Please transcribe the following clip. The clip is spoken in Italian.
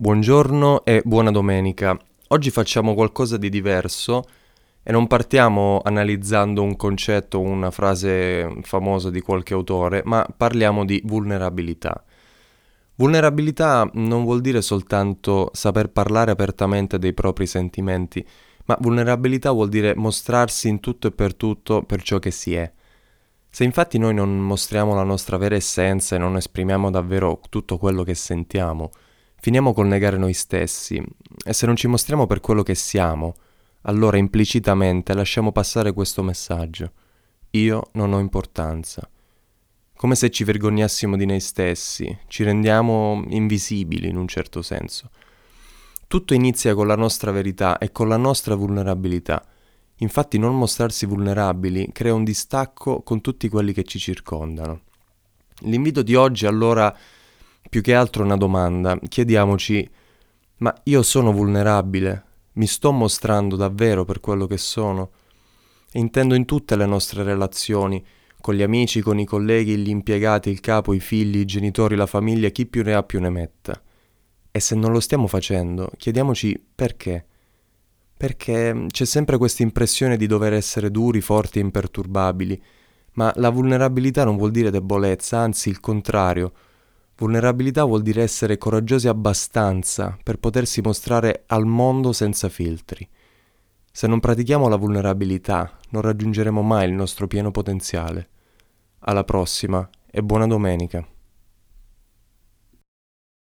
Buongiorno e buona domenica. Oggi facciamo qualcosa di diverso e non partiamo analizzando un concetto o una frase famosa di qualche autore, ma parliamo di vulnerabilità. Vulnerabilità non vuol dire soltanto saper parlare apertamente dei propri sentimenti, ma vulnerabilità vuol dire mostrarsi in tutto e per tutto per ciò che si è. Se infatti noi non mostriamo la nostra vera essenza e non esprimiamo davvero tutto quello che sentiamo, finiamo col negare noi stessi e se non ci mostriamo per quello che siamo, allora implicitamente lasciamo passare questo messaggio. Io non ho importanza. Come se ci vergognassimo di noi stessi, ci rendiamo invisibili in un certo senso. Tutto inizia con la nostra verità e con la nostra vulnerabilità. Infatti non mostrarsi vulnerabili crea un distacco con tutti quelli che ci circondano. L'invito di oggi allora è più che altro una domanda. Chiediamoci, ma io sono vulnerabile? Mi sto mostrando davvero per quello che sono? Intendo in tutte le nostre relazioni, con gli amici, con i colleghi, gli impiegati, il capo, i figli, i genitori, la famiglia, chi più ne ha più ne metta. E se non lo stiamo facendo, chiediamoci perché. Perché c'è sempre questa impressione di dover essere duri, forti e imperturbabili, ma la vulnerabilità non vuol dire debolezza, anzi il contrario Vulnerabilità vuol dire essere coraggiosi abbastanza per potersi mostrare al mondo senza filtri. Se non pratichiamo la vulnerabilità, non raggiungeremo mai il nostro pieno potenziale. Alla prossima e buona domenica.